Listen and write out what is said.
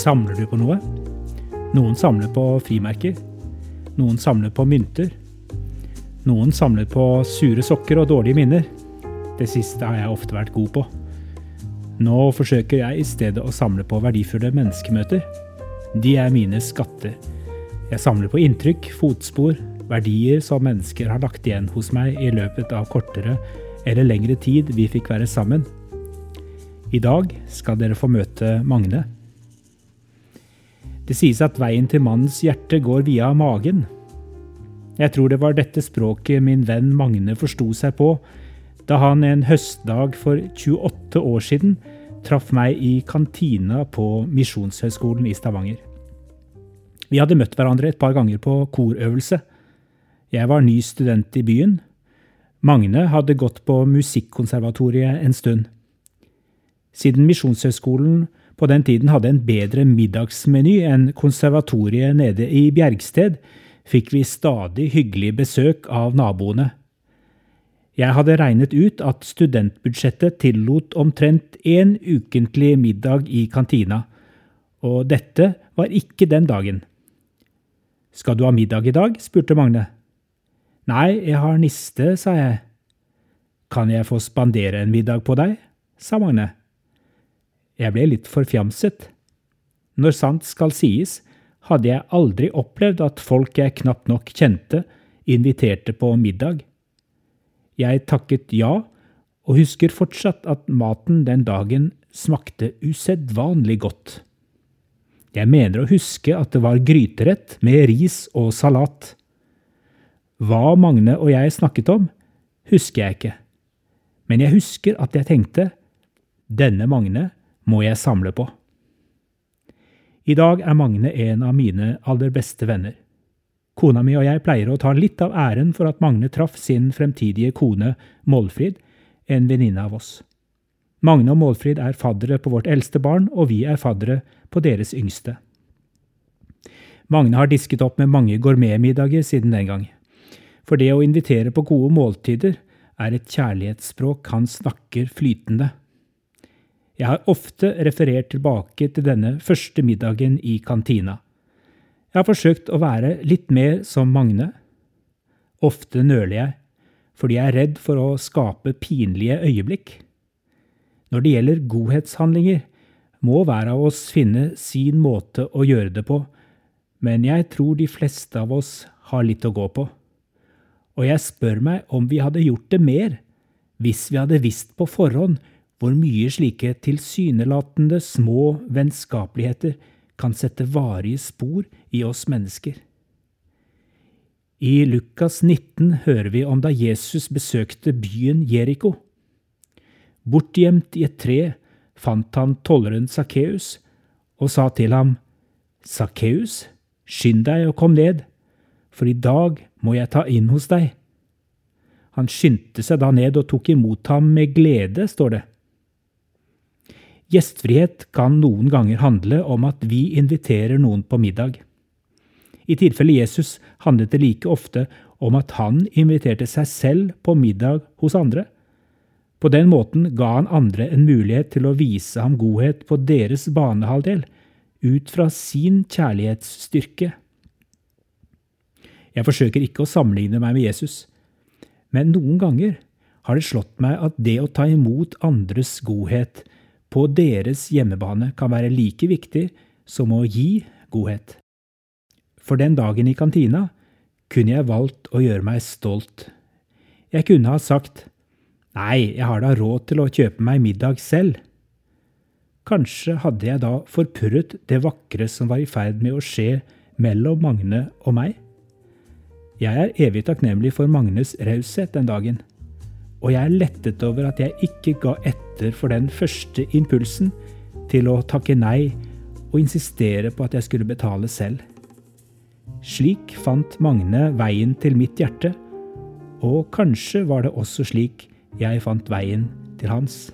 Samler du på noe? Noen samler på frimerker. Noen samler på mynter. Noen samler på sure sokker og dårlige minner. Det siste har jeg ofte vært god på. Nå forsøker jeg i stedet å samle på verdifulle menneskemøter. De er mine skatter. Jeg samler på inntrykk, fotspor, verdier som mennesker har lagt igjen hos meg i løpet av kortere eller lengre tid vi fikk være sammen. I dag skal dere få møte Magne. Det sies at veien til mannens hjerte går via magen. Jeg tror det var dette språket min venn Magne forsto seg på da han en høstdag for 28 år siden traff meg i kantina på Misjonshøgskolen i Stavanger. Vi hadde møtt hverandre et par ganger på korøvelse. Jeg var ny student i byen. Magne hadde gått på Musikkonservatoriet en stund. Siden Misjonshøgskolen på den tiden hadde en bedre middagsmeny enn konservatoriet nede i Bjergsted, fikk vi stadig hyggelig besøk av naboene. Jeg hadde regnet ut at studentbudsjettet tillot omtrent én ukentlig middag i kantina, og dette var ikke den dagen. Skal du ha middag i dag? spurte Magne. Nei, jeg har niste, sa jeg. Kan jeg få spandere en middag på deg? sa Magne. Jeg ble litt forfjamset. Når sant skal sies, hadde jeg aldri opplevd at folk jeg knapt nok kjente, inviterte på middag. Jeg takket ja, og husker fortsatt at maten den dagen smakte usedvanlig godt. Jeg mener å huske at det var gryterett med ris og salat. Hva Magne og jeg snakket om, husker jeg ikke, men jeg husker at jeg tenkte denne Magne må jeg samle på. I dag er Magne en av mine aller beste venner. Kona mi og jeg pleier å ta litt av æren for at Magne traff sin fremtidige kone Målfrid, en venninne av oss. Magne og Målfrid er faddere på vårt eldste barn, og vi er faddere på deres yngste. Magne har disket opp med mange gourmetmiddager siden den gang. For det å invitere på gode måltider er et kjærlighetsspråk han snakker flytende. Jeg har ofte referert tilbake til denne første middagen i kantina. Jeg har forsøkt å være litt mer som Magne. Ofte nøler jeg, fordi jeg er redd for å skape pinlige øyeblikk. Når det gjelder godhetshandlinger, må hver av oss finne sin måte å gjøre det på, men jeg tror de fleste av oss har litt å gå på. Og jeg spør meg om vi hadde gjort det mer hvis vi hadde visst på forhånd hvor mye slike tilsynelatende små vennskapeligheter kan sette varige spor i oss mennesker. I Lukas 19 hører vi om da Jesus besøkte byen Jeriko. Bortgjemt i et tre fant han tolleren Sakkeus og sa til ham, Sakkeus, skynd deg og kom ned, for i dag må jeg ta inn hos deg. Han skyndte seg da ned og tok imot ham med glede, står det. Gjestfrihet kan noen ganger handle om at vi inviterer noen på middag. I tilfelle Jesus handlet det like ofte om at han inviterte seg selv på middag hos andre. På den måten ga han andre en mulighet til å vise ham godhet på deres banehalvdel, ut fra sin kjærlighetsstyrke. Jeg forsøker ikke å sammenligne meg med Jesus, men noen ganger har det slått meg at det å ta imot andres godhet på deres hjemmebane kan være like viktig som å gi godhet. For den dagen i kantina kunne jeg valgt å gjøre meg stolt. Jeg kunne ha sagt nei, jeg har da råd til å kjøpe meg middag selv. Kanskje hadde jeg da forpurret det vakre som var i ferd med å skje mellom Magne og meg. Jeg er evig takknemlig for Magnes raushet den dagen og jeg er lettet over at jeg ikke ga etter for den første impulsen til å takke nei og insistere på at jeg skulle betale selv. Slik fant Magne veien til mitt hjerte, og kanskje var det også slik jeg fant veien til hans.